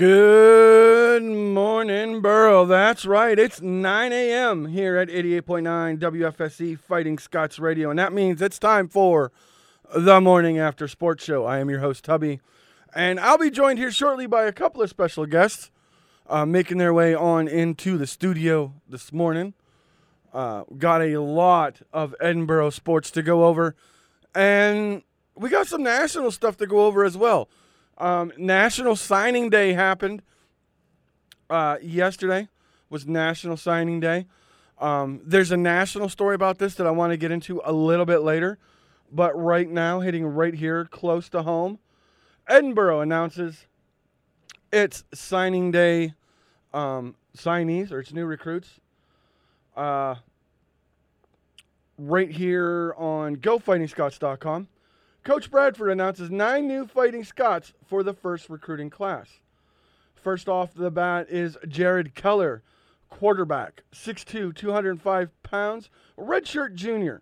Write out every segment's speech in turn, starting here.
Good morning, Boro. That's right. It's 9 a.m. here at 88.9 WFSC Fighting Scots Radio, and that means it's time for the Morning After Sports Show. I am your host, Tubby, and I'll be joined here shortly by a couple of special guests uh, making their way on into the studio this morning. Uh, got a lot of Edinboro sports to go over, and we got some national stuff to go over as well. Um, National Signing Day happened uh, yesterday. Was National Signing Day. Um, there's a national story about this that I want to get into a little bit later, but right now, hitting right here close to home, Edinboro announces its signing day um, signees or its new recruits. Uh, right here on GoFightingScots.com. Coach Bradford announces nine new Fighting Scots for the first recruiting class. First off the bat is Jared Keller, quarterback, 6'2, 205 pounds, redshirt junior.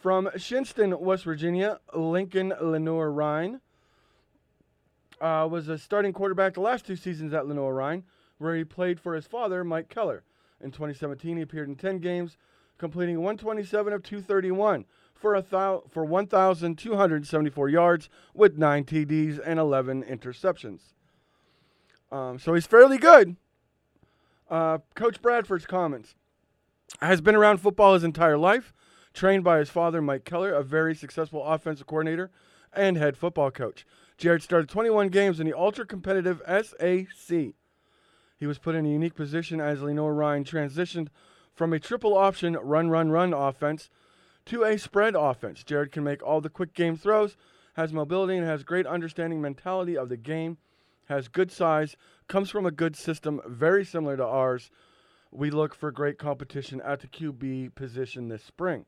From Shinnston, West Virginia, Lincoln Lenoir-Rhyne uh, was a starting quarterback the last two seasons at Lenoir-Rhyne, where he played for his father, Mike Keller. In 2017, he appeared in 10 games, completing 127 of 231 for a thou- for 1,274 yards with nine TDs and 11 interceptions. Um, so he's fairly good. Uh, Coach Bradford's comments has been around football his entire life, trained by his father, Mike Keller, a very successful offensive coordinator and head football coach. Jared started 21 games in the ultra competitive SAC. He was put in a unique position as Lenoir-Rhyne transitioned from a triple option run, run, run offense to a spread offense. Jared can make all the quick game throws, has mobility, and has great understanding mentality of the game, has good size, comes from a good system, very similar to ours. We look for great competition at the QB position this spring.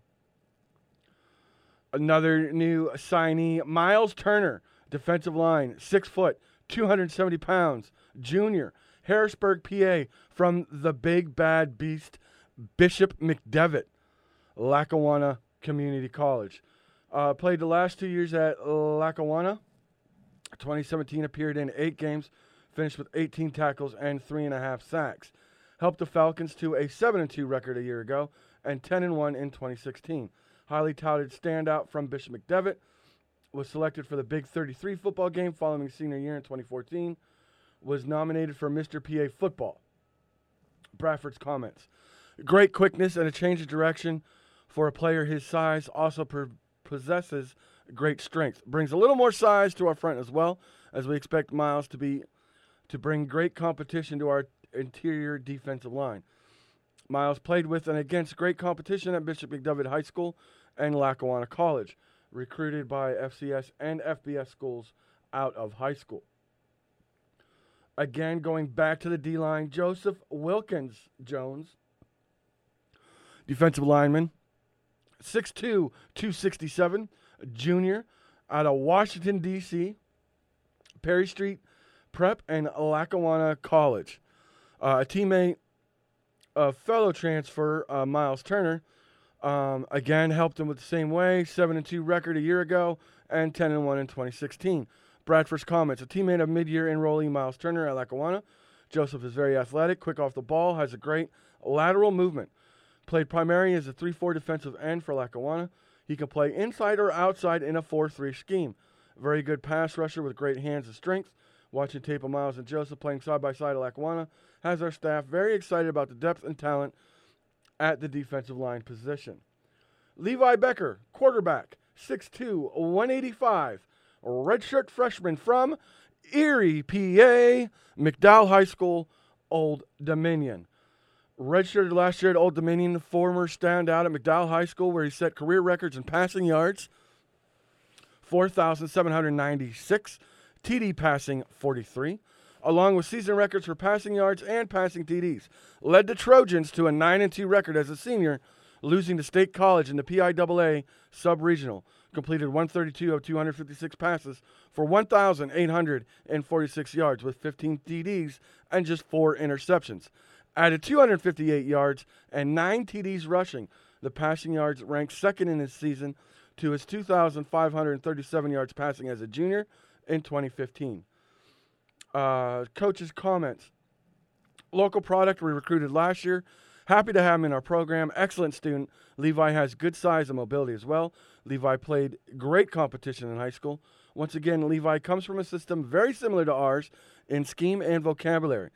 Another new signee, Miles Turner, defensive line, six foot, 270 pounds, junior, Harrisburg, PA, from the big bad beast, Bishop McDevitt, Lackawanna Community College. Uh, played the last two years at Lackawanna. 2017 appeared in eight games, finished with 18 tackles and three and a half sacks. Helped the Falcons to a 7 and 2 record a year ago and 10 and 1 in 2016. Highly touted standout from Bishop McDevitt was selected for the Big 33 football game following senior year in 2014. Was nominated for Mr. PA football. Bradford's comments. Great quickness and a change of direction for a player his size. Also per- possesses great strength. Brings a little more size to our front as well, as we expect Miles to be to bring great competition to our interior defensive line. Miles played with and against great competition at Bishop McDevitt High School and Lackawanna College, recruited by FCS and FBS schools out of high school. Again, going back to the D line, Joseph Wilkins Jones, defensive lineman, 6'2, 267, junior out of Washington, D.C., Perry Street Prep, and Lackawanna College. Uh, a teammate, a fellow transfer, uh, Miles Turner, um, again helped him with the same way, 7 and 2 record a year ago, and 10 and 1 in 2016. Bradford's comments a teammate of mid year enrollee Miles Turner at Lackawanna. Joseph is very athletic, quick off the ball, has a great lateral movement. Played primarily as a 3 4 defensive end for Lackawanna. He can play inside or outside in a 4 3 scheme. Very good pass rusher with great hands and strength. Watching tape of Miles and Joseph playing side by side at Lackawanna has our staff very excited about the depth and talent at the defensive line position. Levi Becker, quarterback, 6'2, 185, redshirt freshman from Erie, PA, McDowell High School, Old Dominion. Redshirted last year at Old Dominion, former standout at McDowell High School, where he set career records in passing yards 4,796, TD passing 43, along with season records for passing yards and passing TDs. Led the Trojans to a 9 2 record as a senior, losing to State College in the PIAA sub regional. Completed 132 of 256 passes for 1,846 yards with 15 TDs and just four interceptions added 258 yards and nine TDs rushing. The passing yards ranked second in his season to his 2,537 yards passing as a junior in 2015. Uh, coaches' comments. Local product we recruited last year. Happy to have him in our program. Excellent student. Levi has good size and mobility as well. Levi played great competition in high school. Once again, Levi comes from a system very similar to ours in scheme and vocabulary.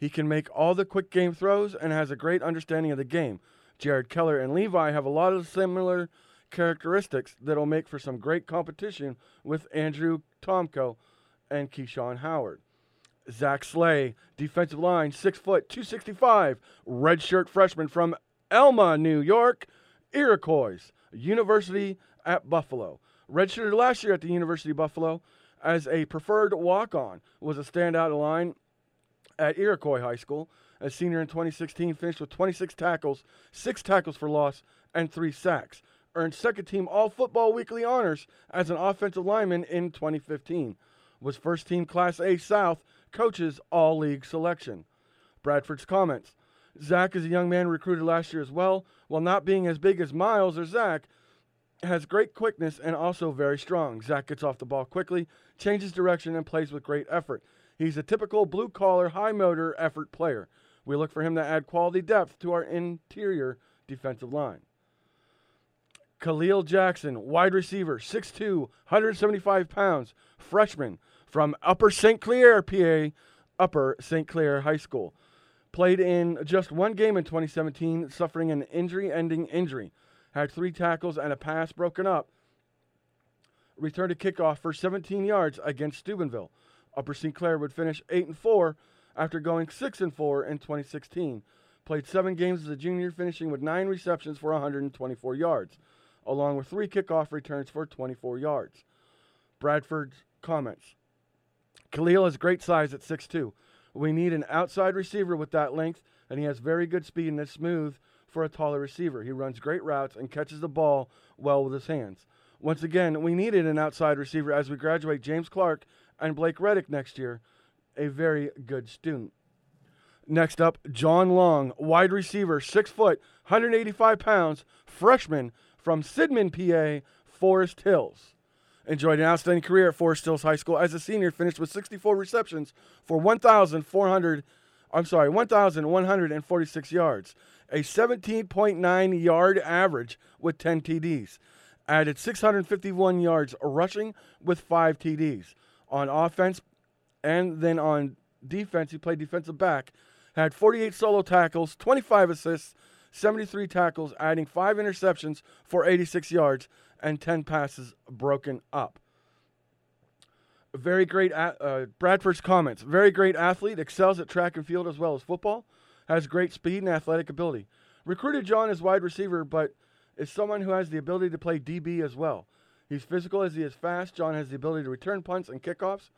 He can make all the quick game throws and has a great understanding of the game. Jared Keller and Levi have a lot of similar characteristics that'll make for some great competition with Andrew Tomko and Keyshawn Howard. Zach Slay, defensive line, six foot, 265, redshirt freshman from Elma, New York, Iroquois University at Buffalo. Redshirted last year at the University of Buffalo as a preferred walk-on, was a standout line at Iroquois High School. A senior in 2016, finished with 26 tackles, six tackles for loss, and three sacks. Earned second team All Football Weekly honors as an offensive lineman in 2015. Was first team Class A South coaches All League selection. Bradford's comments. Zach is a young man recruited last year as well. While not being as big as Miles or Zach, has great quickness and also very strong. Zach gets off the ball quickly, changes direction, and plays with great effort. He's a typical blue collar, high motor effort player. We look for him to add quality depth to our interior defensive line. Khalil Jackson, wide receiver, 6'2, 175 pounds, freshman from Upper St. Clair, PA, Upper St. Clair High School. Played in just one game in 2017, suffering an injury ending injury. Had three tackles and a pass broken up. Returned a kickoff for 17 yards against Steubenville. Upper St. Clair would finish 8 and 4 after going 6 and 4 in 2016. Played seven games as a junior, finishing with nine receptions for 124 yards, along with three kickoff returns for 24 yards. Bradford's comments. Khalil has great size at 6'2. We need an outside receiver with that length, and he has very good speed and is smooth for a taller receiver. He runs great routes and catches the ball well with his hands. Once again, we needed an outside receiver as we graduate James Clark and Blake Reddick next year, a very good student. Next up, John Long, wide receiver, six foot, 185 pounds, freshman from Sidman, PA, Forest Hills. Enjoyed an outstanding career at Forest Hills High School as a senior, finished with 64 receptions for 1,400, I'm sorry, 1,146 yards, a 17.9 yard average with 10 TDs. Added 651 yards rushing with five TDs on offense, and then on defense, he played defensive back. Had 48 solo tackles, 25 assists, 73 tackles, adding five interceptions for 86 yards and 10 passes broken up. Very great, uh, Bradford's comments. Very great athlete, excels at track and field as well as football, has great speed and athletic ability. Recruited John as wide receiver, but is someone who has the ability to play DB as well. He's physical as he is fast. John has the ability to return punts and kickoffs.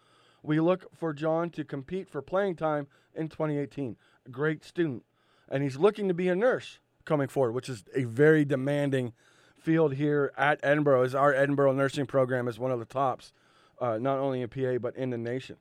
We look for John to compete for playing time in 2018. A great student. And he's looking to be a nurse coming forward, which is a very demanding field here at Edinboro. as our Edinboro nursing program is one of the tops, uh, not only in PA, but in the nation.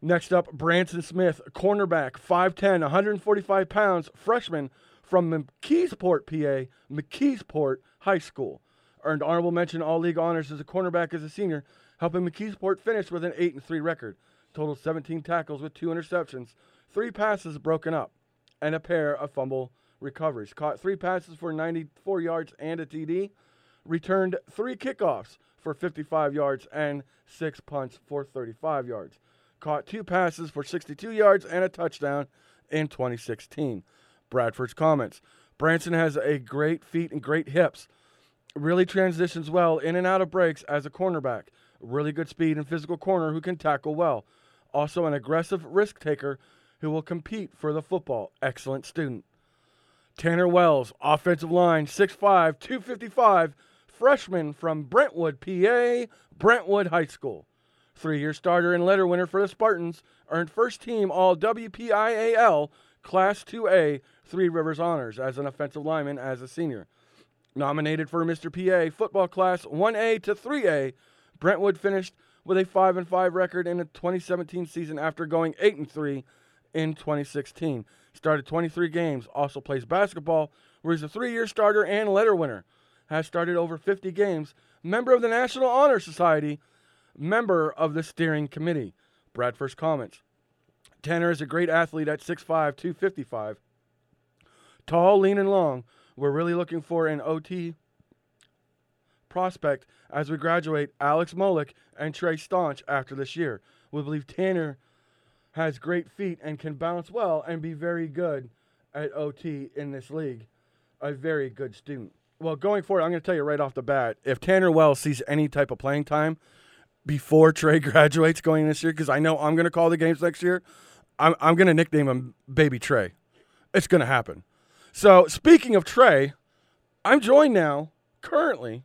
Next up, Branson Smith, cornerback, 5'10, 145 pounds, freshman from McKeesport, PA, McKeesport High School earned honorable mention all league honors as a cornerback as a senior, helping McKeesport finish with an 8 and 3 record. Total 17 tackles with two interceptions, three passes broken up, and a pair of fumble recoveries. Caught three passes for 94 yards and a TD. Returned three kickoffs for 55 yards and six punts for 35 yards. Caught two passes for 62 yards and a touchdown in 2016. Bradford's comments. Branson has a great feet and great hips really transitions well in and out of breaks as a cornerback. Really good speed and physical corner who can tackle well. Also, an aggressive risk taker who will compete for the football. Excellent student. Tanner Wells, offensive line, 6'5, 255, freshman from Brentwood, PA, Brentwood High School. Three year starter and letter winner for the Spartans, earned first team All WPIAL Class 2A Three Rivers Honors as an offensive lineman as a senior. Nominated for Mr. PA football class 1A to 3A, Brentwood finished with a 5 and 5 record in the 2017 season after going 8 and 3 in 2016. Started 23 games, also plays basketball, where he's a 3-year starter and letter winner. Has started over 50 games, member of the National Honor Society, member of the steering committee. Bradford's comments. Tanner is a great athlete at 6'5, 255. Tall, lean, and long. We're really looking for an OT prospect as we graduate Alex Molick and Trey Staunch after this year. We believe Tanner has great feet and can bounce well and be very good at OT in this league. A very good student. Well, going forward, I'm going to tell you right off the bat if Tanner Wells sees any type of playing time before Trey graduates going this year, because I know I'm going to call the games next year, I'm, I'm going to nickname him Baby Trey. It's going to happen. So, speaking of Trey, I'm joined now, currently,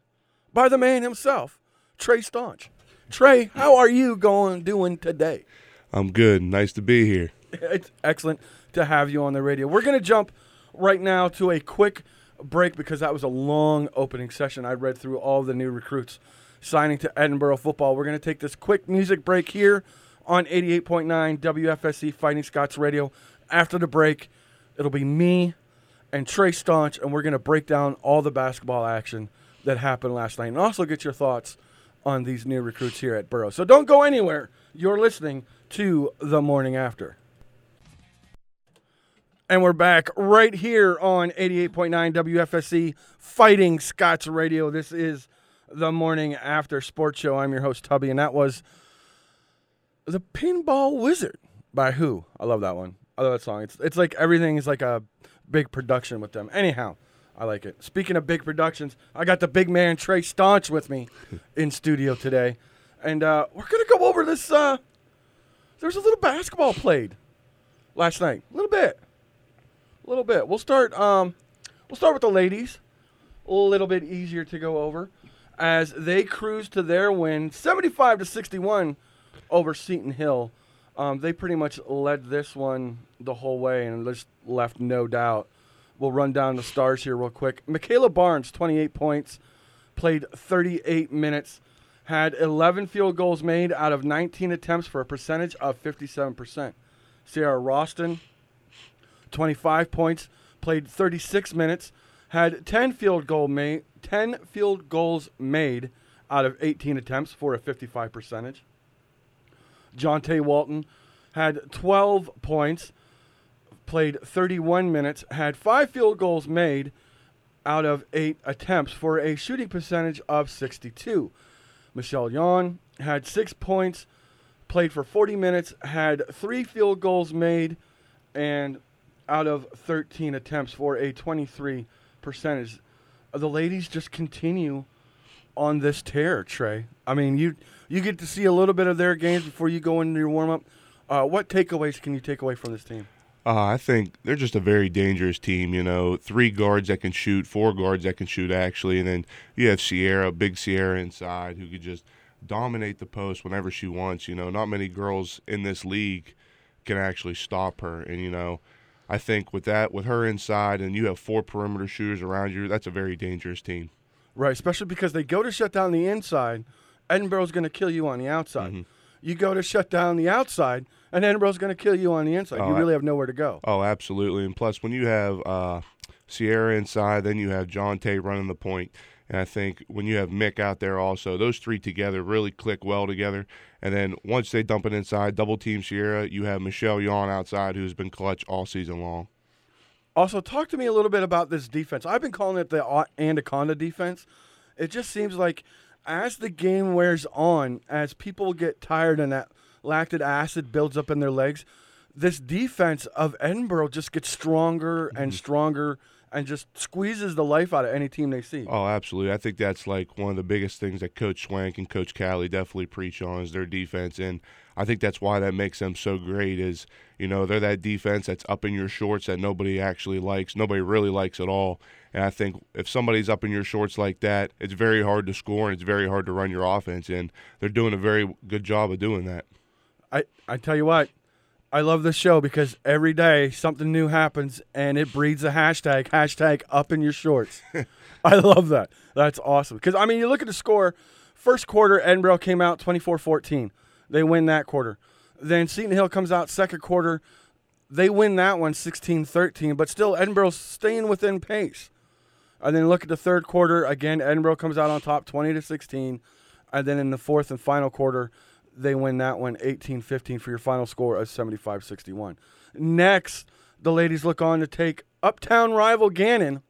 by the man himself, Trey Staunch. Trey, how are you going doing today? I'm good. Nice to be here. It's excellent to have you on the radio. We're going to jump right now to a quick break because that was a long opening session. I read through all the new recruits signing to Edinboro football. We're going to take this quick music break here on 88.9 WFSC Fighting Scots Radio. After the break, it'll be me and Trey Staunch, and we're going to break down all the basketball action that happened last night and also get your thoughts on these new recruits here at Boro. So don't go anywhere. You're listening to The Morning After. And we're back right here on 88.9 WFSC Fighting Scots Radio. This is the Morning After Sports Show. I'm your host, Tubby, and that was The Pinball Wizard by Who. I love that one. I love that song. It's, it's like everything is like a big production with them. Anyhow, I like it. Speaking of big productions, I got the big man Trey Staunch with me in studio today. And uh, we're going to go over this. Uh, there's a little basketball played last night. A little bit a little bit. We'll start. Um, we'll start with the ladies. A little bit easier to go over, as they cruise to their win, 75 to 61, over Seton Hill. Um, they pretty much led this one the whole way and just left no doubt. We'll run down the stars here real quick. Michaela Barnes, 28 points, played 38 minutes, had 11 field goals made out of 19 attempts for a percentage of 57%. Sierra Roston, 25 points, played 36 minutes, had 10 field goal made, 10 field goals made out of 18 attempts for a 55 percentage. John Tay Walton had 12 points, played 31 minutes, had five field goals made out of eight attempts for a shooting percentage of 62. Michelle Yon had six points, played for 40 minutes, had three field goals made, and out of 13 attempts for a 23 percentage. The ladies just continue on this tear, Trey. I mean, you you get to see a little bit of their games before you go into your warm up. Uh, what takeaways can you take away from this team? Uh, I think they're just a very dangerous team. You know, three guards that can shoot, four guards that can shoot actually, and then you have Sierra, big Sierra inside, who could just dominate the post whenever she wants. You know, not many girls in this league can actually stop her, and you know I think with that, with her inside, and you have four perimeter shooters around you, that's a very dangerous team. Right, especially because they go to shut down the inside, Edinboro's going to kill you on the outside. Mm-hmm. You go to shut down the outside, and Edinboro's going to kill you on the inside. Oh, you really have nowhere to go. Oh, absolutely. And plus, when you have uh, Sierra inside, then you have John Tate running the point. And I think when you have Mick out there also, those three together really click well together. And then once they dump it inside, double team Sierra, you have Michelle Yawn outside who's been clutch all season long. Also, talk to me a little bit about this defense. I've been calling it the Anaconda defense. It just seems like as the game wears on, as people get tired and that lactic acid builds up in their legs, this defense of Edinboro just gets stronger and mm-hmm. stronger and just squeezes the life out of any team they see. Oh, absolutely. I think that's like one of the biggest things that Coach Swank and Coach Callie definitely preach on is their defense. And I think that's why that makes them so great is, you know, they're that defense that's up in your shorts that nobody actually likes. Nobody really likes at all. And I think if somebody's up in your shorts like that, it's very hard to score and it's very hard to run your offense. And they're doing a very good job of doing that. I, I tell you what, I love this show because every day something new happens and it breeds a hashtag, hashtag up in your shorts. I love that. That's awesome. Because, I mean, you look at the score. First quarter, Edinboro came out 24 14. They win that quarter. Then Seton Hill comes out second quarter. They win that one 16 13, but still, Edinboro's staying within pace. And then look at the third quarter. Again, Edinboro comes out on top 20 to 16. And then in the fourth and final quarter, they win that one 18-15 for your final score of 75-61. Next, the ladies look on to take uptown rival Gannon,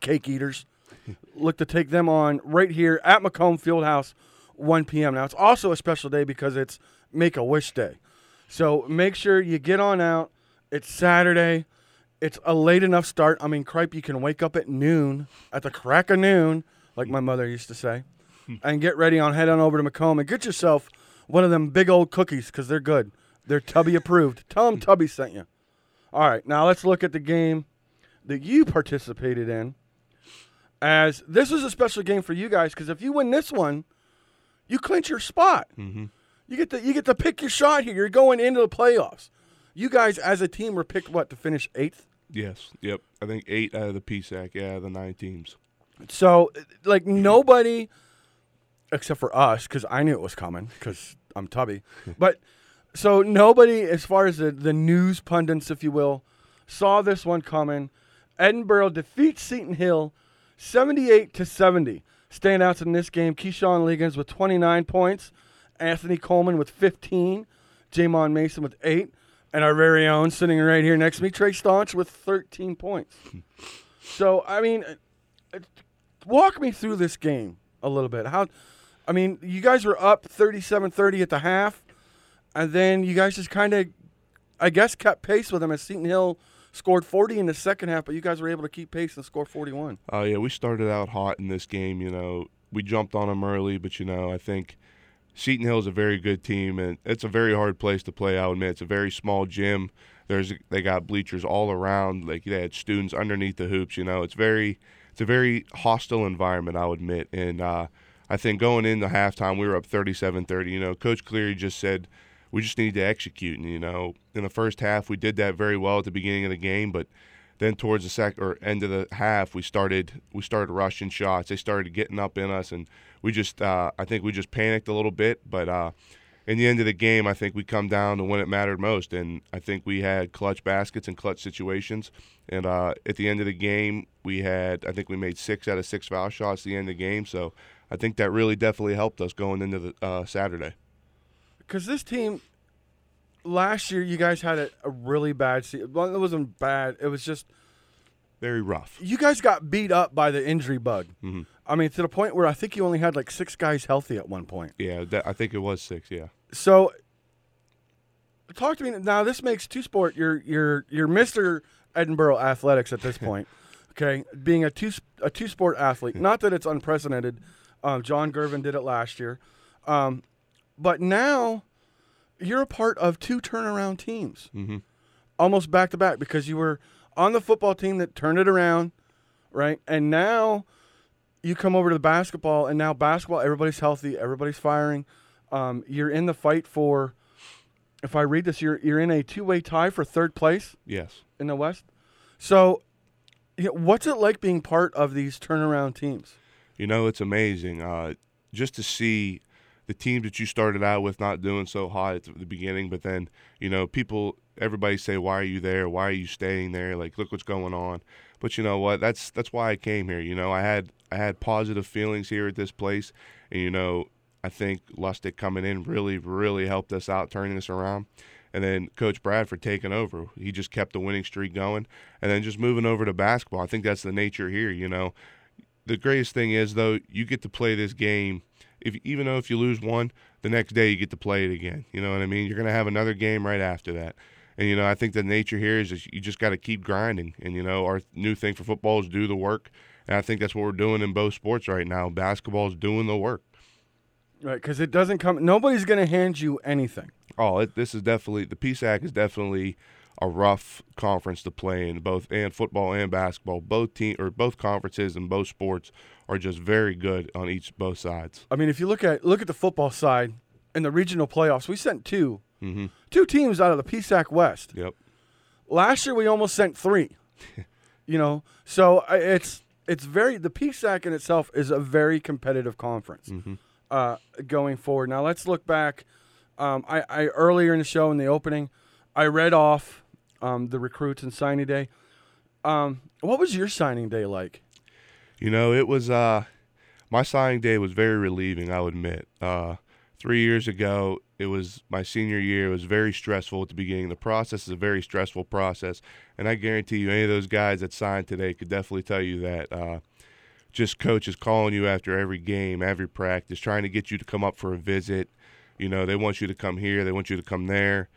cake eaters, look to take them on right here at Macomb Fieldhouse, 1 p.m. Now it's also a special day because it's Make a Wish Day, so make sure you get on out. It's Saturday. It's a late enough start. I mean, cripe, you can wake up at noon, at the crack of noon, like my mother used to say, hmm. and get ready on head on over to Macomb and get yourself one of them big old cookies because they're good. They're Tubby approved. Tell them Tubby sent you. All right, now let's look at the game that you participated in. As this is a special game for you guys because if you win this one, you clinch your spot. Mhm. You get to you get to pick your shot here. You're going into the playoffs. You guys, as a team, were picked what to finish eighth. Yes. Yep. I think eight out of the PSAC. Yeah, the nine teams. So, like nobody, except for us, because I knew it was coming, because I'm Tubby. but so nobody, as far as the, the news pundits, if you will, saw this one coming. Edinboro defeats Seton Hill, 78 to 70. Standouts in this game: Keyshawn Liggins with 29 points, Anthony Coleman with 15, Jamon Mason with eight, and our very own sitting right here next to me, Trey Staunch with 13 points. so I mean uh, uh, walk me through this game a little bit. How, I mean, you guys were up 37-30 at the half, and then you guys just kind of, I guess, kept pace with them as Seton Hill scored 40 in the second half, but you guys were able to keep pace and score 41. Oh yeah, we started out hot in this game. You know, we jumped on them early, but you know, I think Seton Hill is a very good team, and it's a very hard place to play. I'll admit, it's a very small gym. There's they got bleachers all around. Like they had students underneath the hoops. You know, it's very it's a very hostile environment. I would admit, and uh, I think going into halftime, we were up 37-30. You know, Coach Cleary just said we just need to execute. And you know, in the first half, we did that very well at the beginning of the game, but then towards the second or end of the half, we started we started rushing shots. They started getting up in us, and we just uh, I think we just panicked a little bit. But uh, in the end of the game, I think we come down to when it mattered most, and I think we had clutch baskets and clutch situations. And uh, at the end of the game, we had I think we made six out of six foul shots at the end of the game. So I think that really definitely helped us going into the uh, Saturday. Because this team, last year, you guys had a, a really bad season. Well, it wasn't bad. It was just Very rough. you guys got beat up by the injury bug. hmm I mean, to the point where I think you only had like six guys healthy at one point. Yeah, that, I think it was six. Yeah. So, talk to me now. This makes two sport. You're you're you're Mister Edinboro Athletics at this point. okay, being a two a two sport athlete. Not that it's unprecedented. Um, John Gervin did it last year, um, but now you're a part of two turnaround teams, hmm almost back to back, because you were on the football team that turned it around, right? And now you come over to the basketball, and now basketball, everybody's healthy, everybody's firing. Um, you're in the fight for. If I read this, you're you're in a two way tie for third place Yes. in the West. So, you know, what's it like being part of these turnaround teams? You know, it's amazing uh, just to see the teams that you started out with not doing so hot at the beginning, but then you know people, everybody say, "Why are you there? Why are you staying there? Like, look what's going on." But you know what? That's that's why I came here. You know, I had I had positive feelings here at this place, and you know, I think Lustig coming in really really helped us out, turning us around. And then Coach Bradford taking over. He just kept the winning streak going. And then just moving over to basketball. I think that's the nature here, you know the greatest thing is though you get to play this game. If even though if you lose one the next day you get to play it again. You know what i mean? You're going to have another game right after that. And you know i think the nature here is, is you just got to keep grinding. And you know our new thing for football is do the work. And i think that's what we're doing in both sports right now. Basketball is doing the work. Right, because it doesn't come. Nobody's going to hand you anything. oh it, this is definitely the psac is definitely a rough conference to play in both and football and basketball both team or both conferences and both sports are just very good on each both sides I mean, if you look at look at the football side in the regional playoffs, we sent two hmm two teams out of the PSAC West. yep Last year, we almost sent three. you know, so it's it's very the PSAC in itself is a very competitive conference hmm uh, going forward. Now let's look back. Um, I, I earlier in the show in the opening, I read off um, the recruits and signing day. Um, what was your signing day like? You know, it was uh my signing day was very relieving, I would admit. Uh three years ago, it was my senior year. It was very stressful at the beginning. The process is a very stressful process, and I guarantee you, any of those guys that signed today could definitely tell you that. Uh, just coaches calling you after every game, every practice, trying to get you to come up for a visit. You know, they want you to come here, they want you to come there,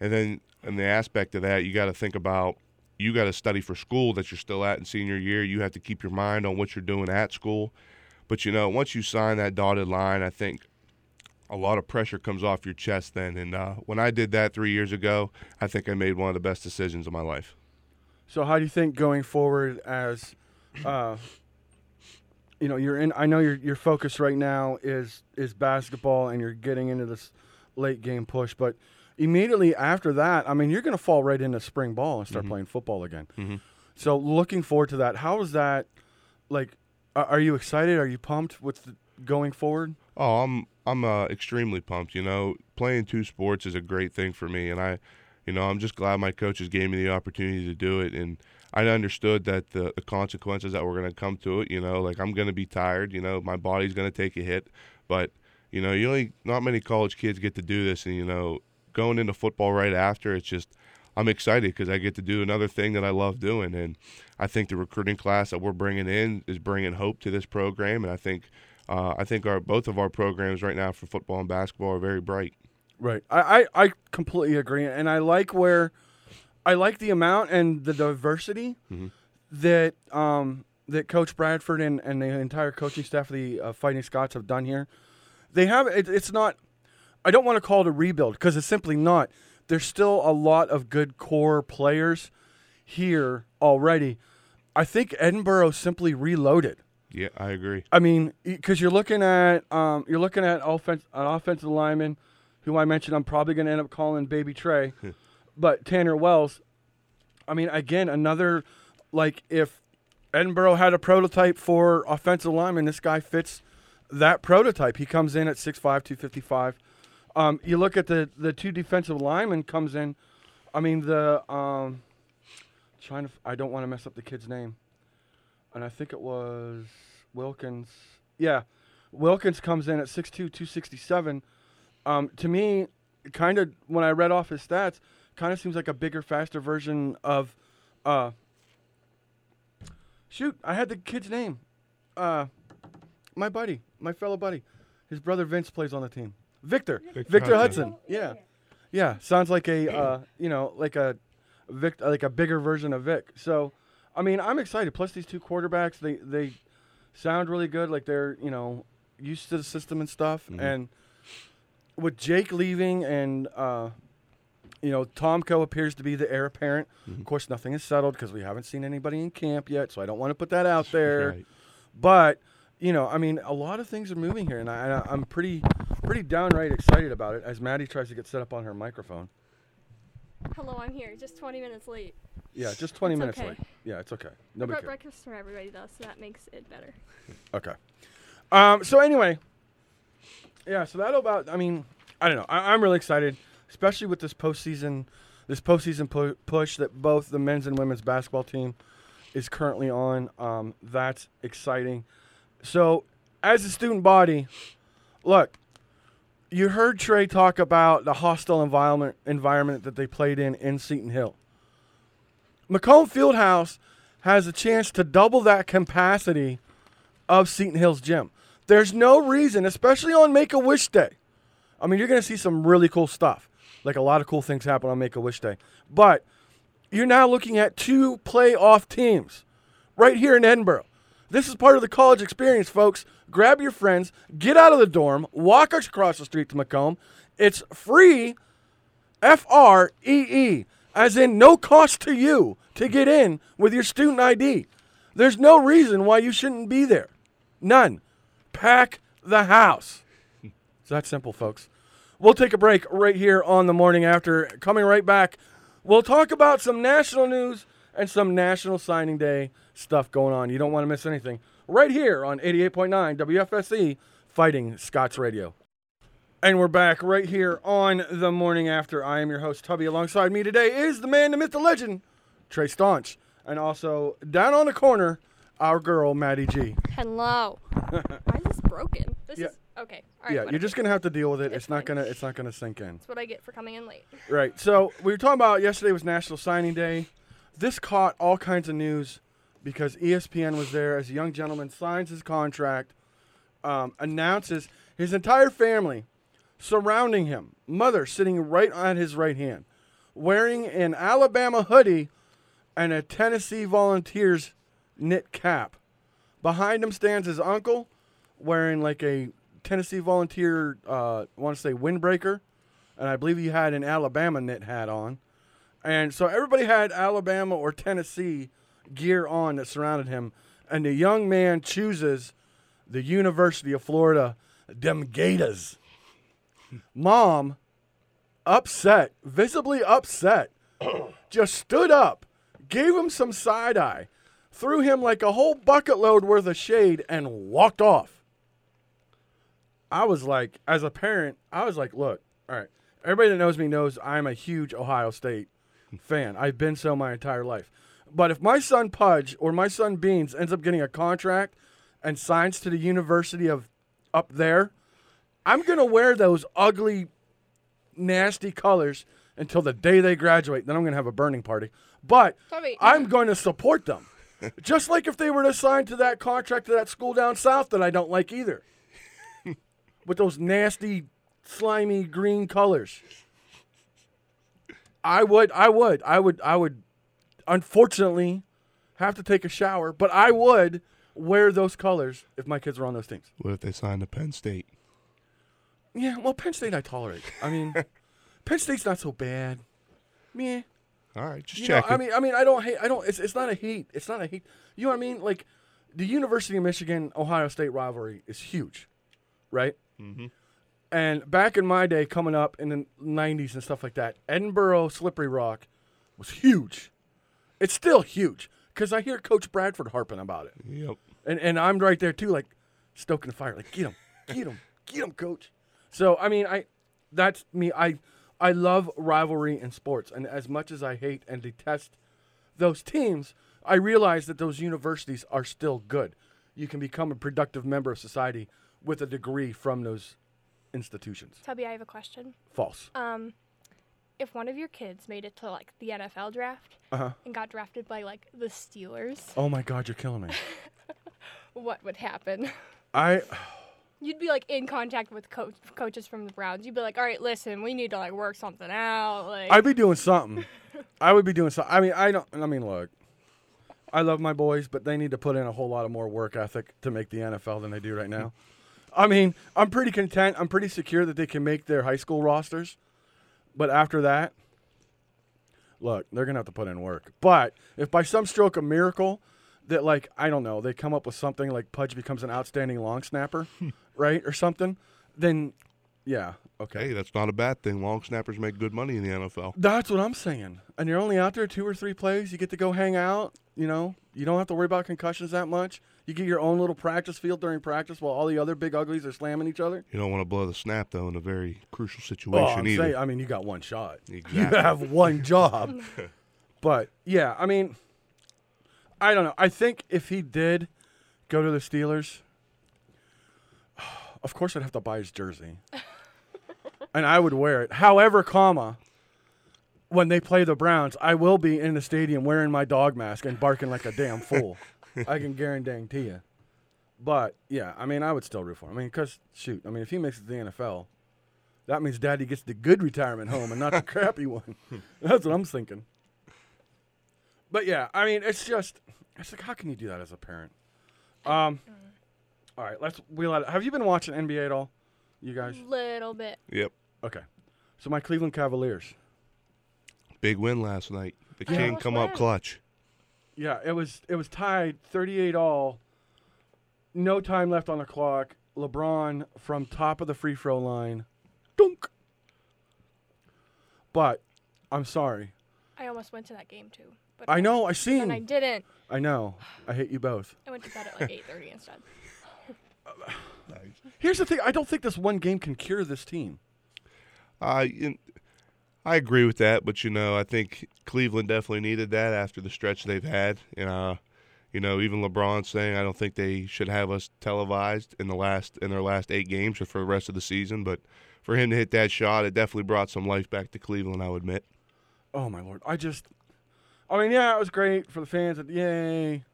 and then in the aspect of that, you got to think about you got to study for school that you're still at in senior year. You have to keep your mind on what you're doing at school. But you know, once you sign that dotted line, I think a lot of pressure comes off your chest then. And uh, when I did that three years ago, I think I made one of the best decisions of my life. So, how do you think going forward, as uh, you know, you're in? I know your your focus right now is is basketball, and you're getting into this late game push, but immediately after that, I mean, you're going to fall right into spring ball and start Mhm. playing football again. Mhm. So, looking forward to that. How is that? Like, are, are you excited? Are you pumped What's the, going forward? Oh, I'm I'm uh, extremely pumped. You know, playing two sports is a great thing for me, and I, you know, I'm just glad my coaches gave me the opportunity to do it, and I understood that the, the consequences that were going to come to it. You know, like I'm going to be tired. You know, my body's going to take a hit, but you know, you only not many college kids get to do this, and you know, going into football right after, it's just I'm excited because I get to do another thing that I love doing, and I think the recruiting class that we're bringing in is bringing hope to this program, and I think uh, I think our both of our programs right now for football and basketball are very bright. Right. I, I, I completely agree. And I like where I like the amount and the diversity Mhm. that um, that Coach Bradford and, and the entire coaching staff of the uh, Fighting Scots have done here. They have it, it's not I don't want to call it a rebuild because it's simply not. There's still a lot of good core players here already. I think Edinboro simply reloaded. Yeah, I agree. I mean, because you're looking at um, you're looking at offense, an offensive lineman, who I mentioned I'm probably going to end up calling Baby Trey, but Tanner Wells. I mean, again, another like if Edinboro had a prototype for offensive lineman, this guy fits that prototype. He comes in at 6'5", 255. Um, you look at the the two defensive linemen comes in. I mean the um, trying to f- I don't want to mess up the kid's name, and I think it was Wilkins. Yeah, Wilkins comes in at 6'2", 267. Um, to me, kind of when I read off his stats, kind of seems like a bigger, faster version of, uh, shoot, I had the kid's name, uh, my buddy, my fellow buddy, his brother Vince plays on the team. Victor, Victor Victor, Hudson. Hudson. Yeah, yeah, sounds like a, uh, you know, like a, Vic, like a bigger version of Vic. So, I mean, I'm excited. Plus, these two quarterbacks, they they sound really good. Like they're, you know, used to the system and stuff. Mhm. And with Jake leaving and uh, you know, Tomko appears to be the heir apparent. Mhm. Of course, nothing is settled because we haven't seen anybody in camp yet, so I don't want to put that out there. Right. But you know, I mean, a lot of things are moving here, and I, I- I'm pretty, pretty downright excited about it. As Maddie tries to get set up on her microphone. Hello, I'm here. Just 20 minutes late. Yeah, just 20 It's minutes okay. late. Yeah, it's okay. I Nobody brought cares. breakfast for everybody though, so that makes it better. Okay. Um, so anyway, yeah. So that'll about. I mean, I don't know. I, I'm really excited, especially with this postseason, this postseason pu- push that both the men's and women's basketball team is currently on. Um, that's exciting. So, as a student body, look, you heard Trey talk about the hostile environment environment that they played in in Seton Hill. Macomb Fieldhouse has a chance to double that capacity of Seton Hill's gym. There's no reason, especially on Make a Wish Day. I mean, you're going to see some really cool stuff. Like a lot of cool things happen on Make a Wish Day. But you're now looking at two playoff teams right here in Edinboro. This is part of the college experience, folks. Grab your friends, get out of the dorm, walk across the street to Macomb. It's free, F R E E, as in no cost to you to get in with your student ID. There's no reason why you shouldn't be there. None. Pack the house. It's that simple, folks. We'll take a break right here on the morning after. Coming right back, we'll talk about some national news and some National Signing Day stuff going on. You don't want to miss anything. Right here on 88.9 WFSC, Fighting Scots Radio. And we're back right here on the morning after. I am your host, Tubby. Alongside me today is the man, the myth, the legend, Trey Staunch. And also down on the corner, our girl, Maddie G. Hello. Why is this broken? This Yeah. is Okay. All right. yeah, whatever. you're just gonna have to deal with it. It's It's not gonna it's not gonna sink in. That's what I get for coming in late. Right. So we were talking about yesterday was National Signing Day. This caught all kinds of news because ESPN was there as a young gentleman signs his contract, um, announces his entire family surrounding him, mother sitting right on his right hand, wearing an Alabama hoodie and a Tennessee Volunteers knit cap. Behind him stands his uncle, wearing like a Tennessee Volunteer, uh, I want to say windbreaker, and I believe he had an Alabama knit hat on. And so everybody had Alabama or Tennessee gear on that surrounded him. And the young man chooses the University of Florida, them Gators. Mom, upset, visibly upset, just stood up, gave him some side eye, threw him like a whole bucket load worth of shade, and walked off. I was like, as a parent, I was like, look, all right, everybody that knows me knows I'm a huge Ohio State fan. I've been so my entire life. But if my son Pudge or my son Beans ends up getting a contract and signs to the University of up there, I'm going to wear those ugly, nasty colors until the day they graduate. Then I'm going to have a burning party. But Tommy. I'm going to support them. Just like if they were to sign to that contract to that school down south that I don't like either. With those nasty, slimy green colors. I would, I would, I would, I would, unfortunately, have to take a shower, but I would wear those colors if my kids were on those teams. What if they signed to Penn State? Yeah, well, Penn State I tolerate. I mean, Penn State's not so bad. Meh. All right, just check. I mean, I mean, I don't hate. I don't. It's, it's not a hate. It's not a hate. You know what I mean? Like, the University of Michigan Ohio State rivalry is huge, right? Mm-hmm. And back in my day, coming up in the '90s and stuff like that, Edinboro Slippery Rock was huge. It's still huge because I hear Coach Bradford harping about it, yep. and and I'm right there too, like stoking the fire, like get him, get him, get him, Coach. So I mean, I that's me. I I love rivalry in sports, and as much as I hate and detest those teams, I realize that those universities are still good. You can become a productive member of society with a degree from those institutions. Tubby, I have a question. False. Um, if one of your kids made it to like the NFL draft Uh huh. and got drafted by like the Steelers, Oh my God, you're killing me. what would happen? I You'd be like in contact with coach coaches from the Browns. You'd be like, "All right, listen, we need to like work something out." Like, I'd be doing something. I would be doing something. I mean, I don't. I mean, look. I love my boys, but they need to put in a whole lot of more work ethic to make the NFL than they do right now. I mean, I'm pretty content. I'm pretty secure that they can make their high school rosters. But after that, look, they're gonna have to put in work. But if by some stroke of miracle that like I don't know, they come up with something like Pudge becomes an outstanding long snapper, right, or something, then yeah, okay. Hey, that's not a bad thing. Long snappers make good money in the NFL. That's what I'm saying. And you're only out there two or three plays. You get to go hang out. You know, you don't have to worry about concussions that much. You get your own little practice field during practice while all the other big uglies are slamming each other. You don't want to blow the snap though in a very crucial Oh, situation I'm either. saying, I mean, you got one shot. You Exactly. have one job. but yeah, I mean, I don't know. I think if he did go to the Steelers, of course I'd have to buy his jersey, and I would wear it. However, comma. When they play the Browns, I will be in the stadium wearing my dog mask and barking like a damn fool. I can guarantee you. But yeah, I mean, I would still root for him. I mean, because shoot, I mean, if he makes it to the NFL, that means Daddy gets the good retirement home and not the crappy one. That's what I'm thinking. But yeah, I mean, it's just, it's like, how can you do that as a parent? Um, all right, let's wheel out. Have you been watching NBA at all, you guys? A little bit. Yep. Okay, so my Cleveland Cavaliers. Big win last night. The Yeah. king Close come up clutch. Yeah, it was it was tied 38 all. No time left on the clock. LeBron from top of the free throw line. Dunk. But I'm sorry. I almost went to that game too, but I know, I seen. and I didn't. I know. I hate you both. I went to bed at like 8:30 instead. Here's the thing, I don't think this one game can cure this team. I I agree with that, but you know, I think Cleveland definitely needed that after the stretch they've had. And uh, You know, even LeBron saying I don't think they should have us televised in the last in their last eight games or for the rest of the season. But for him to hit that shot, it definitely brought some life back to Cleveland. I'll admit. Oh my lord! I just, I mean, yeah, it was great for the fans. Yay,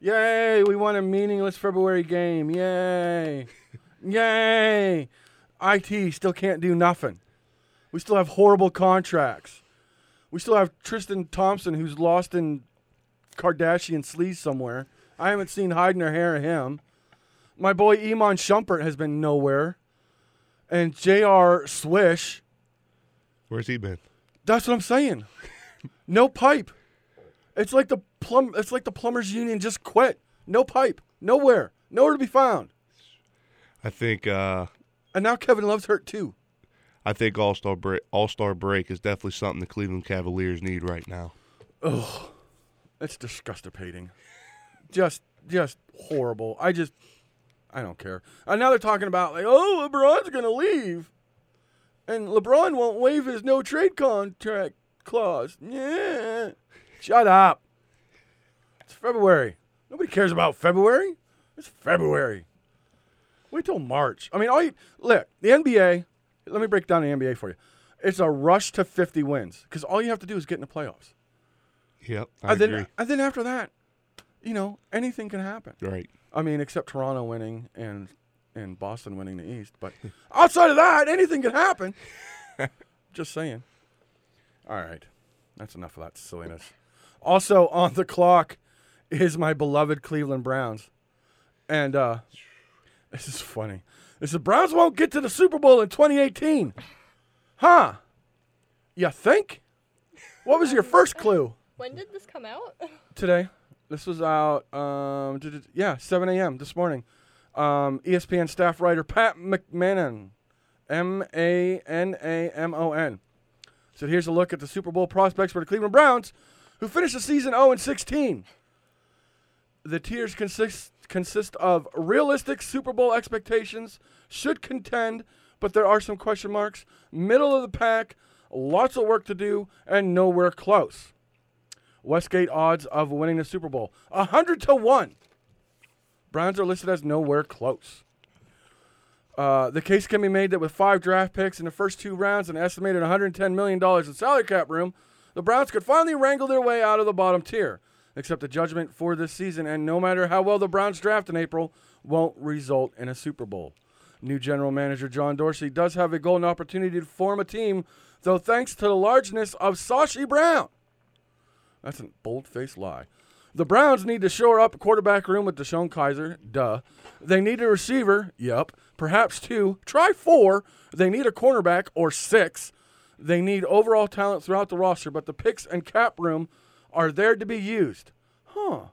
yay! We won a meaningless February game. Yay, yay! It still can't do nothing. We still have horrible contracts. We still have Tristan Thompson, who's lost in Kardashian sleaze somewhere. I haven't seen hide nor hair of him. My boy Iman Shumpert has been nowhere, and J.R. Swish. Where's he been? That's what I'm saying. no pipe. It's like the plum. It's like the plumbers union just quit. No pipe. Nowhere. Nowhere to be found. I think. uh And now Kevin Love's hurt too. I think All Star break, All Star break is definitely something the Cleveland Cavaliers need right now. Ugh, it's disgusting. Just, just horrible. I just, I don't care. And now they're talking about like, oh, LeBron's gonna leave, and LeBron won't waive his no trade contract clause. Yeah, shut up. It's February. Nobody cares about February. It's February. Wait till March. I mean, all you look the NBA. Let me break down the NBA for you. It's a rush to 50 wins because all you have to do is get in the playoffs. Yep, I and agree. then, and then after that, you know, anything can happen. right. I mean, except Toronto winning and and Boston winning the East. But outside of that, anything can happen. Just saying. All right, that's enough of that silliness. Also on the clock is my beloved Cleveland Browns, and uh, this is funny. Is Browns won't get to the Super Bowl in 2018, huh? You think? What was your first clue? When did this come out? today. This was out, um, yeah, 7 a.m. this morning. Um, ESPN staff writer Pat McManamon, M A N A M O N. So here's a look at the Super Bowl prospects for the Cleveland Browns, who finished the season 0 16. The tiers consist consist of realistic Super Bowl expectations, should contend, but there are some question marks. Middle of the pack, lots of work to do, and nowhere close. Westgate odds of winning the Super Bowl. 100 to 1. Browns are listed as nowhere close. Uh, the case can be made that with five draft picks in the first two rounds and an estimated $110 million in salary cap room, the Browns could finally wrangle their way out of the bottom tier. Except the judgment for this season, and no matter how well the Browns draft in April, won't result in a Super Bowl. New general manager John Dorsey does have a golden opportunity to form a team, though thanks to the largeness of Sashi Brown. That's a bold faced lie. The Browns need to shore up a quarterback room with DeShone Kizer. Duh. They need a receiver. Yep. Perhaps two. Try four. They need a cornerback or six. They need overall talent throughout the roster, but the picks and cap room are there to be used. Huh.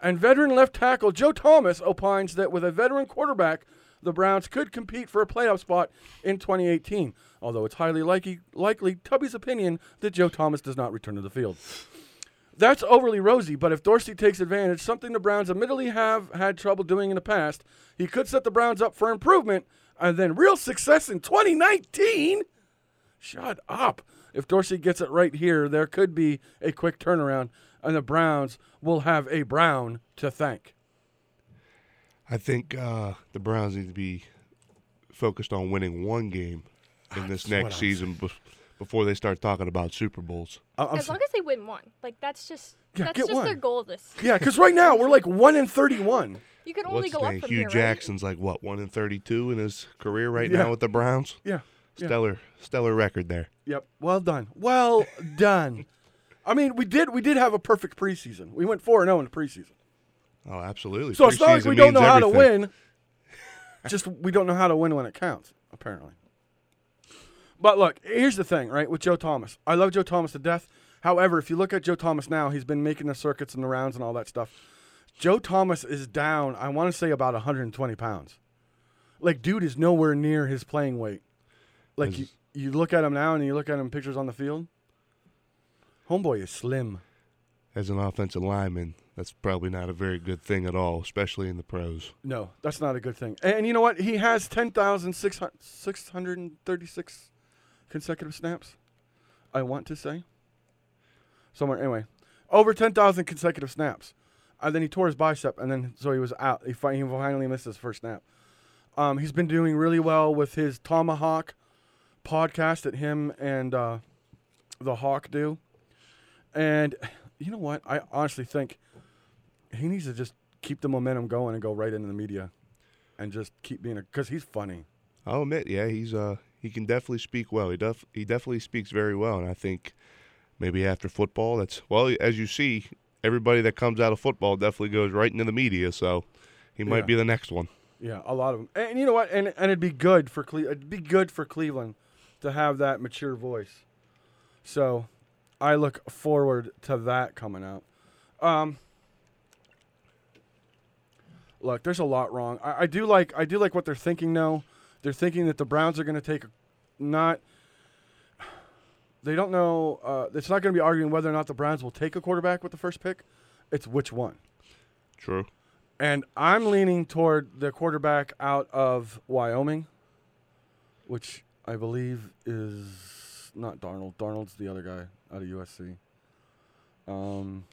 And veteran left tackle Joe Thomas opines that with a veteran quarterback, the Browns could compete for a playoff spot in 2018. Although it's highly likely, likely Tubby's opinion that Joe Thomas does not return to the field. That's overly rosy, but if Dorsey takes advantage, something the Browns admittedly have had trouble doing in the past, he could set the Browns up for improvement and then real success in 2019. Shut up. If Dorsey gets it right here, there could be a quick turnaround, and the Browns will have a Brown to thank. I think uh, the Browns need to be focused on winning one game in this That's next season bef- before they start talking about Super Bowls. I- I'm as long as they win one, like that's just Yeah, that's get just their goal. This yeah, because right now we're like 1 in 31. you can only What's go up from Hue here, right? Jackson's like what one in thirty-two in his career right Yeah. now with the Browns. Yeah. Yeah. Stellar, stellar record there. Yep. Well done. Well done. I mean, we did we did have a perfect preseason. We went 4 and 0 in the preseason. Oh, absolutely. So it's not like we don't know how to win. Just we don't know how to win when it counts, apparently. But look, here's the thing, right? With Joe Thomas, I love Joe Thomas to death. However, if you look at Joe Thomas now, he's been making the circuits and the rounds and all that stuff. Joe Thomas is down. I want to say about 120 pounds. Like, dude is nowhere near his playing weight. Like you, you look at him now and you look at him pictures on the field. Homeboy is slim. As an offensive lineman, that's probably not a very good thing at all, especially in the pros. No, that's not a good thing. And, you know what? He has 10,636 consecutive snaps. I want to say. Somewhere, anyway. Over 10,000 consecutive snaps. and then he tore his bicep, and then so he was out. He, finally missed his first snap. Um, he's been doing really well with his Tomahawk podcast that him and uh, the Hawk do, and you know what? I honestly think he needs to just keep the momentum going and go right into the media, and just keep being a because he's funny. I'll admit, yeah, he's uh he can definitely speak well. He def he definitely speaks very well, and I think maybe after football, that's well as you see, everybody that comes out of football definitely goes right into the media. So he might Yeah. be the next one. Yeah, a lot of them. And, you know what? And and it'd be good for Cle- it'd be good for Cleveland to have that mature voice. So, I look forward to that coming out. Um, look, there's a lot wrong. I, I do like I do like what they're thinking now. They're thinking that the Browns are going to take not. They don't know. Uh, it's not going to be arguing whether or not the Browns will take a quarterback with the first pick. It's which one. True. And I'm leaning toward the quarterback out of Wyoming, which I believe is not Darnold. Darnold's the other guy out of USC. Um,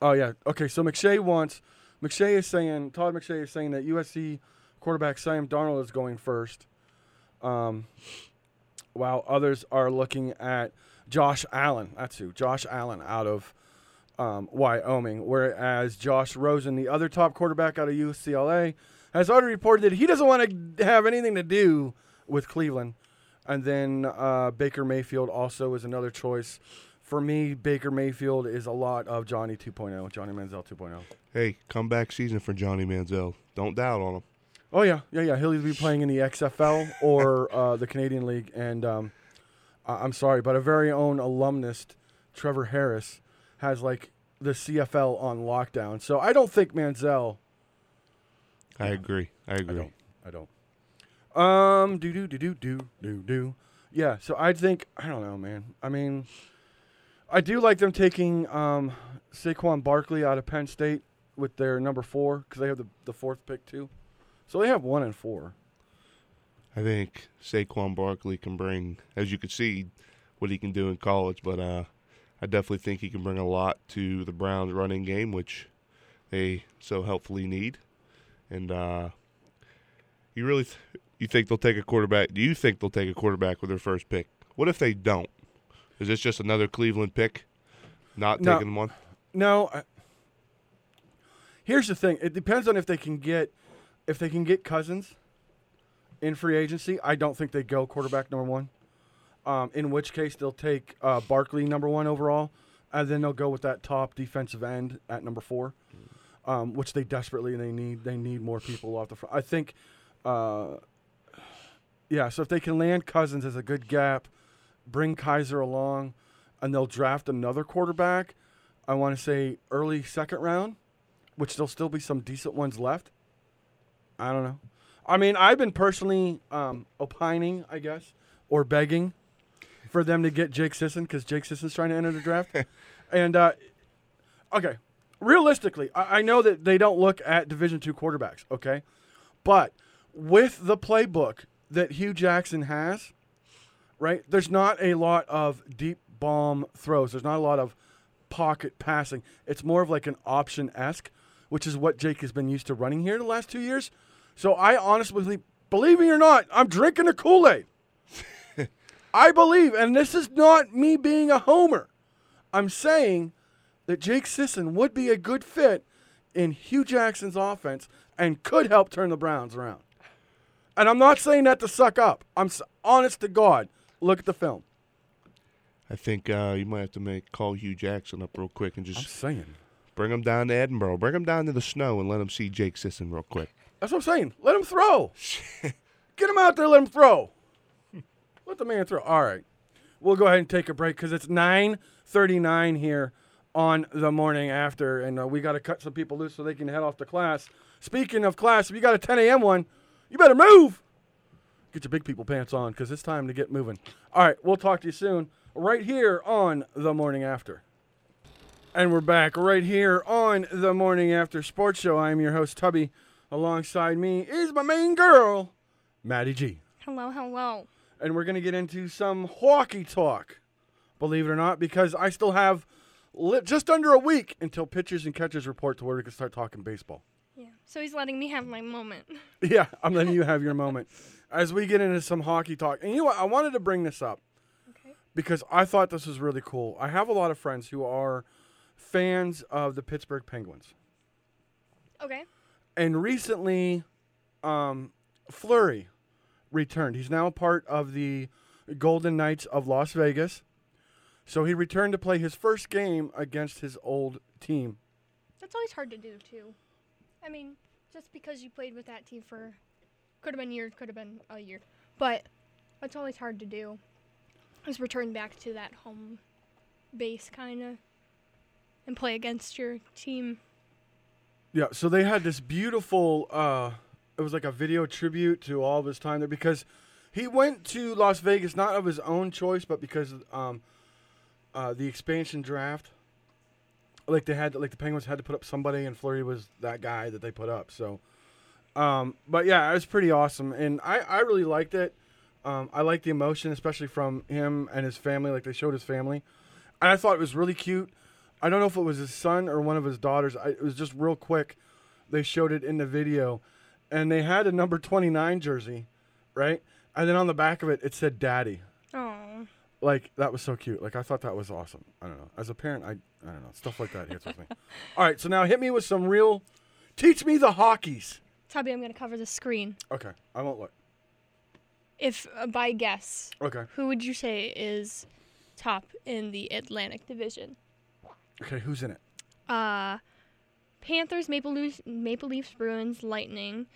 oh yeah. Okay. So McShay wants. McShay is saying. Todd McShay is saying that USC quarterback Sam Darnold is going first. Um, while others are looking at Josh Allen. That's who. Josh Allen out of um, Wyoming. Whereas Josh Rosen, the other top quarterback out of UCLA, has already reported that he doesn't want to have anything to do with Cleveland. And then uh, Baker Mayfield also is another choice. For me, Baker Mayfield is a lot of Johnny 2.0, Johnny Manziel oh. 2.0. Hey, comeback season for Johnny Manziel. Don't doubt on him. Oh yeah, yeah, yeah. He'll either be playing in the XFL or uh, the Canadian League. And um, I- I'm sorry, but a very own alumnus, Trevor Harris, has like the CFL on lockdown. So I don't think Manziel. I agree. I I agree. don't. I don't. Um. Do do do do do do do. Yeah. So I think I don't know, man. I mean, I do like them taking um, Saquon Barkley out of Penn State with their number four because they have the the fourth pick too. So they have one and four. I think Saquon Barkley can bring, as you can see, what he can do in college. But uh, I definitely think he can bring a lot to the Browns' running game, which they so helpfully need. And uh, you really, th- you think they'll take a quarterback? Do you think they'll take a quarterback with their first pick? What if they don't? Is this just another Cleveland pick? Not No. taking one. No. I, here's the thing. It depends on if they can get if they can get Cousins in free agency. I don't think they go quarterback number one. Um, in which case they'll take uh, Barkley number one overall, and then they'll go with that top defensive end at number four, um, which they desperately they need. They need more people off the front. I think. Uh, yeah, so if they can land Cousins as a good gap, bring Kizer along, and they'll draft another quarterback. I want to say early second round, which there'll still be some decent ones left. I don't know. I mean, I've been personally um, opining, I guess, or begging for them to get Jake Sisson because Jake Sisson's trying to enter the draft. and uh, okay, realistically, I, I know that they don't look at Division two quarterbacks. Okay, but with the playbook that Hue Jackson has, right? There's not a lot of deep bomb throws. There's not a lot of pocket passing. It's more of like an option esque, which is what Jake has been used to running here the last two years. So I honestly, believe me or not, I'm drinking a Kool Aid. I believe, and this is not me being a homer. I'm saying that Jake Sisson would be a good fit in Hue Jackson's offense and could help turn the Browns around. And I'm not saying that to suck up. I'm honest to God. Look at the film. I think uh, you might have to make call Hugh Jackson up real quick and I'm just saying. bring him down to Edinboro. Bring him down to the snow and let him see Jake Sisson real quick. That's what I'm saying. Let him throw. Get him out there. Let him throw. Let the man throw. All right. We'll go ahead and take a break because it's 9:39 here on the morning after, and uh, we got to cut some people loose so they can head off to class. Speaking of class, if you got a 10 a.m. one, you better move. Get your big people pants on because it's time to get moving. All right. We'll talk to you soon, right here on the morning after. And we're back right here on the Morning After Sports Show. I'm your host, Tubby. Alongside me is my main girl, Maddie G. Hello, hello. And we're going to get into some hockey talk believe it or not, because I still have li- just under a week until pitchers and catchers report to where we can start talking baseball. Yeah. So he's letting me have my moment. Yeah, I'm letting you have your moment as we get into some hockey talk. And you know what? I wanted to bring this up Okay. because I thought this was really cool. I have a lot of friends who are fans of the Pittsburgh Penguins. Okay. And recently, um, Fleury returned. He's now a part of the Golden Knights of Las Vegas. So he returned to play his first game against his old team. That's always hard to do too. I mean, just because you played with that team for could have been years, could have been a year, but that's always hard to do. Is return back to that home base kind of and play against your team. Yeah, so they had this beautiful uh it was like a video tribute to all of his time there because he went to Las Vegas not of his own choice but because um uh the expansion draft like they had like the Penguins had to put up somebody and Fleury was that guy that they put up. So um but yeah, it was pretty awesome and I I really liked it. Um I liked the emotion especially from him and his family like they showed his family. And I thought it was really cute. I don't know if it was his son or one of his daughters. I, it was just real quick. They showed it in the video, and they had a number 29 jersey, right? And then on the back of it, it said "Daddy." Oh, Like that was so cute. Like I thought that was awesome. I don't know. As a parent, I I don't know stuff like that hits with me. All right, so now hit me with some real. Teach me the hockeys. Tubby, I'm gonna cover the screen. Okay, I won't look. If uh, by guess, Okay, who would you say is top in the Atlantic Division? okay, who's in it? Uh, Panthers, Maple Leafs, Maple Leafs, Bruins, Lightning,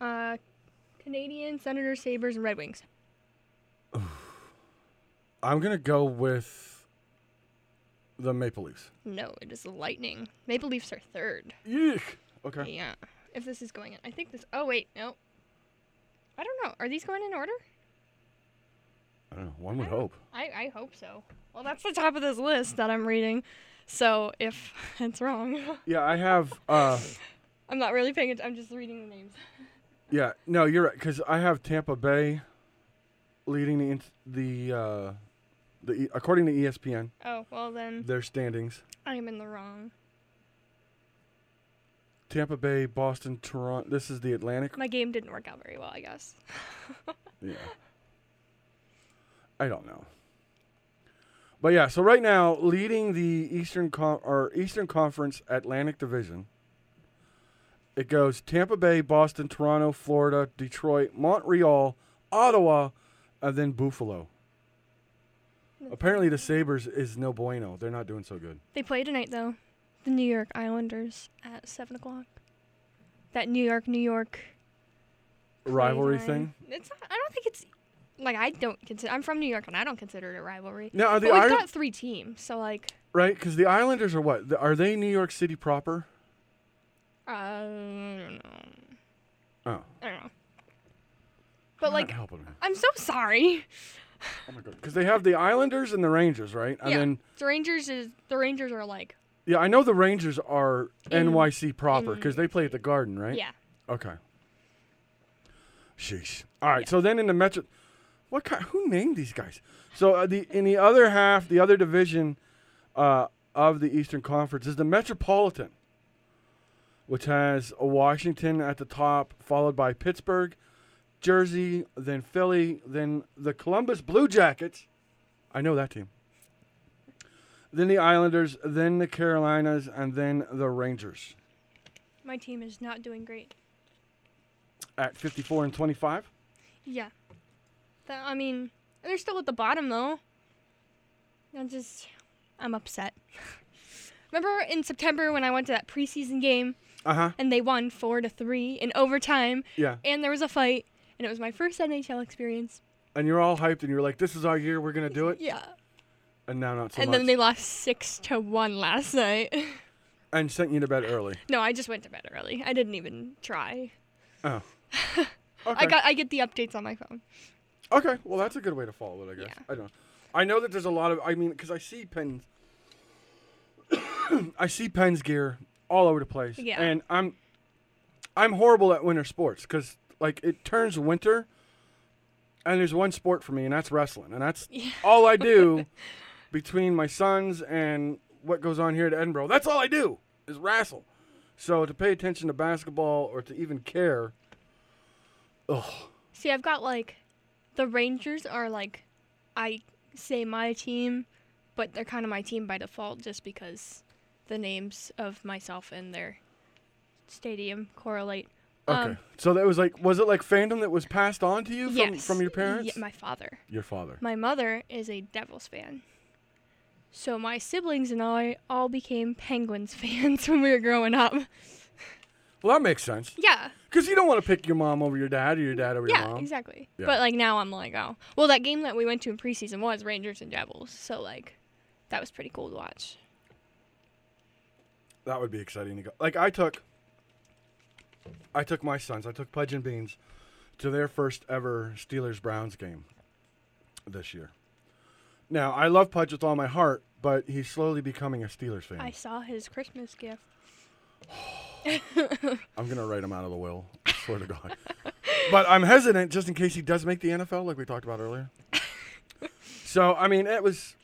uh, Canadian, Senators, Sabres, and Red Wings. I'm gonna go with the Maple Leafs. No, it is the Lightning. Maple Leafs are third. Yeek. Okay. Yeah. If this is going in, I think this. Oh wait, no. I don't know. Are these going in order? I don't know. One would hope. I I hope so. Well, that's the top of this list that I'm reading. So if it's wrong, Yeah, I have. uh I'm not really paying attention. I'm just reading the names. Yeah, no, you're right. Because I have Tampa Bay leading the the uh, the E- according to ESPN Oh well, then their standings. I'm in the wrong. Tampa Bay, Boston, Toronto. This is the Atlantic. My game didn't work out very well, I guess. Yeah. I don't know. But yeah, so right now leading the Eastern Con- or Eastern Conference Atlantic Division. It goes Tampa Bay, Boston, Toronto, Florida, Detroit, Montreal, Ottawa, and then Buffalo. Apparently the Sabres is no bueno. They're not doing so good. They play tonight though, the New York Islanders at seven o'clock. That New York, New York Rivalry thing. It's. Not, I don't think it's. Like I don't consider. I'm from New York and I don't consider it a rivalry. Now are the But we've Ir- got three teams, so like. right because the Islanders are what? Are they New York City proper? Uh, I don't know. Oh, I don't know. But not like. I'm so sorry. Oh my god, because they have the Islanders and the Rangers, right? And yeah. then the Rangers is the Rangers are like. Yeah, I know the Rangers are In- NYC proper because they play at the Garden, right? Yeah. Okay. Sheesh. All right. So then in the Metro, what kind? Who named these guys? So uh, the in the other half, the other division uh, of the Eastern Conference is the Metropolitan, which has Washington at the top, followed by Pittsburgh, Jersey, then Philly, then the Columbus Blue Jackets. I know that team. Then the Islanders, then the Carolinas, and then the Rangers My team is not doing great. at 54 and 25. Yeah. That, I mean, they're still at the bottom though. I'm just, I'm upset. Remember in September when I went to that preseason game Uh huh. and they won four to three in overtime, Yeah. and there was a fight, and it was my first NHL experience. And you're all hyped, and you're like, "This is our year. We're gonna do it." Yeah. And now not so much. and much. then they lost six to one last night. and sent you to bed early. no, I just went to bed early. I didn't even try. Oh. I got I get the updates on my phone. Okay. Well, that's a good way to follow it, I guess. Yeah. I don't. know. I know that there's a lot of. I mean, because I see pens. I see pens gear all over the place. Yeah. And I'm. I'm horrible at winter sports because like it turns winter. And there's one sport for me, and that's wrestling, and that's Yeah. all I do between my sons and what goes on here at Edinboro, that's all I do is wrestle. So to pay attention to basketball or to even care, ugh. See, I've got like the Rangers are like I say my team, but they're kind of my team by default just because the names of myself and their stadium correlate. Okay. Um, so that was like, was it like fandom that was passed on to you from, yes. from your parents? Yeah, my father. your father. My mother is a Devils fan. So my siblings and I all became Penguins fans when we were growing up. Well, that makes sense. Yeah. Because you don't want to pick your mom over your dad or your dad over your Yeah, mom. exactly. Yeah. Exactly. But like now I'm like, oh. Well, that game that we went to in preseason was Rangers and Devils. So like that was pretty cool to watch. That would be exciting to go. Like I took, I took my sons. I took Pudge and Beans to their first ever Steelers Browns game this year. Now I love Pudge with all my heart, but he's slowly becoming a Steelers fan. I saw his Christmas gift. Oh, I'm gonna write him out of the will. I swear to God. But I'm hesitant just in case he does make the NFL, like we talked about earlier. so I mean, it was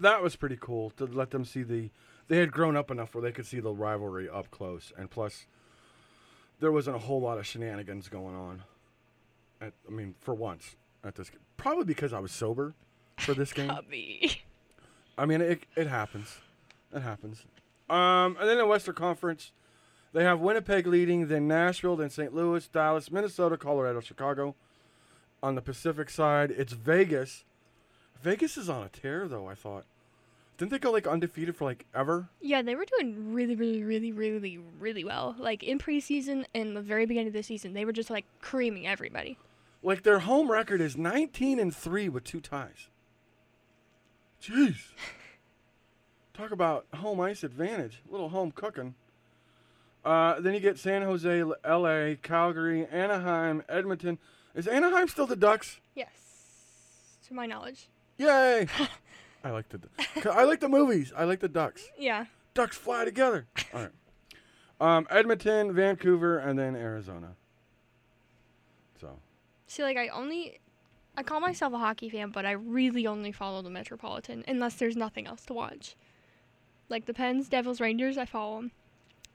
that was pretty cool to let them see the. They had grown up enough where they could see the rivalry up close, and plus, there wasn't a whole lot of shenanigans going on. At, I mean, for once at this, probably because I was sober for this game. Puppy. I mean, it it happens. It happens. Um, and then the Western Conference, they have Winnipeg leading, then Nashville, then St. Louis, Dallas, Minnesota, Colorado, Chicago. On the Pacific side, it's Vegas. Vegas is on a tear, though. I thought. Didn't they go like undefeated for like ever? Yeah, they were doing really, really, really, really, really well. Like in preseason and the very beginning of the season, they were just like creaming everybody. Like their home record is 19 and three with two ties. Jeez. Talk about home ice advantage. A little home cooking. Uh, then you get San Jose, L.A., Calgary, Anaheim, Edmonton. Is Anaheim still the Ducks? Yes, to my knowledge. Yay! I like the I like the movies. I like the Ducks. Yeah. Ducks fly together. All right. Um, Edmonton, Vancouver, and then Arizona. So See, like I only, I call myself a hockey fan, but I really only follow the Metropolitan unless there's nothing else to watch. Like the Pens, Devils, Rangers, I follow them.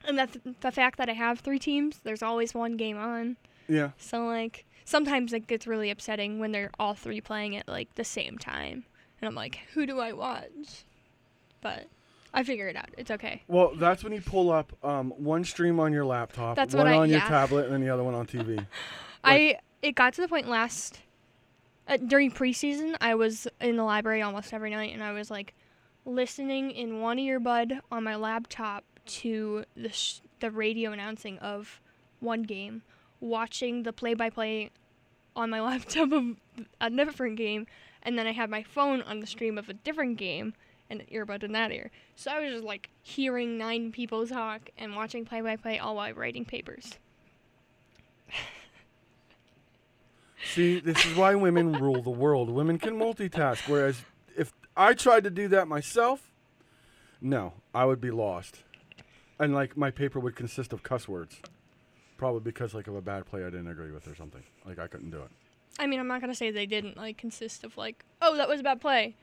And that's the fact that I have three teams. There's always one game on. yeah. So like sometimes it gets really upsetting when they're all three playing at like the same time, and I'm like, who do I watch? But I figure it out. It's okay. Well, that's when you pull up um, one stream on your laptop, That's one I- on your yeah. tablet, and then the other one on TV. I it got to the point last uh, during preseason. I was in the library almost every night, and I was like listening in one earbud on my laptop to the sh- the radio announcing of one game, watching the play-by-play on my laptop of a different game, and then I had my phone on the stream of a different game and an earbud in that ear. So I was just like hearing nine people talk and watching play-by-play all while writing papers. See, this is why women rule the world. Women can multitask, whereas if I tried to do that myself, no, I would be lost. And like my paper would consist of cuss words. Probably because like of a bad play I didn't agree with or something. Like I couldn't do it. I mean, I'm not gonna say they didn't like consist of like, oh, that was a bad play,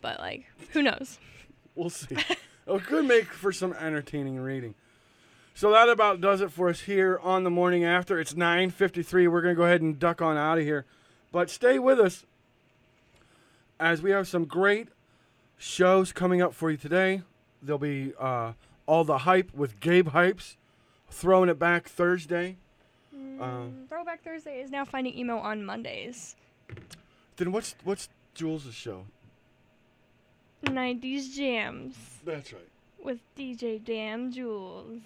but like, who knows? We'll see. it could make for some entertaining reading. So that about does it for us here on the morning after. It's 9:53. We're going to go ahead and duck on out of here. But stay with us as we have some great shows coming up for you today. There'll be uh, all the hype with Gabe Hypes throwing it back Thursday. Um, Throwback Thursday is now finding emo on Mondays. Then what's what's Jules' show? 90s jams That's right. with DJ Damn Jules.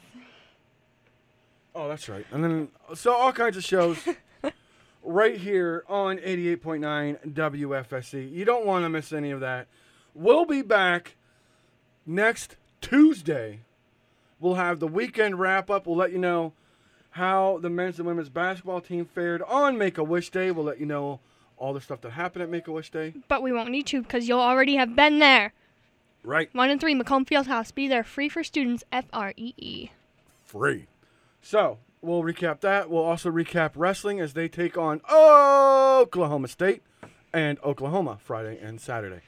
Oh, that's right. And then, so all kinds of shows right here on 88.9 WFSC. You don't want to miss any of that. We'll be back next Tuesday. We'll have the weekend wrap up. We'll let you know how the men's and women's basketball team fared on Make a Wish Day. We'll let you know all the stuff that happened at Make a Wish Day. But we won't need to because you'll already have been there. Right. One and three, McComb Fieldhouse. Be there, free for students. F R E E. free. So we'll recap that. We'll also recap wrestling as they take on Oklahoma State and Oklahoma Friday and Saturday.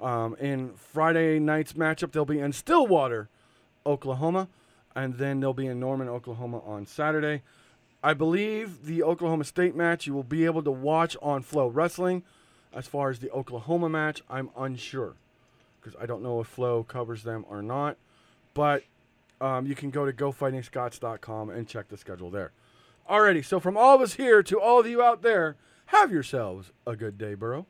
Um, in Friday night's matchup, they'll be in Stillwater, Oklahoma, and then they'll be in Norman, Oklahoma on Saturday. I believe the Oklahoma State match you will be able to watch on FloWrestling. As far as the Oklahoma match, I'm unsure because I don't know if Flo covers them or not. But um, you can go to gofightingscots.com and check the schedule there. Alrighty, so from all of us here to all of you out there, have yourselves a good day, Boro.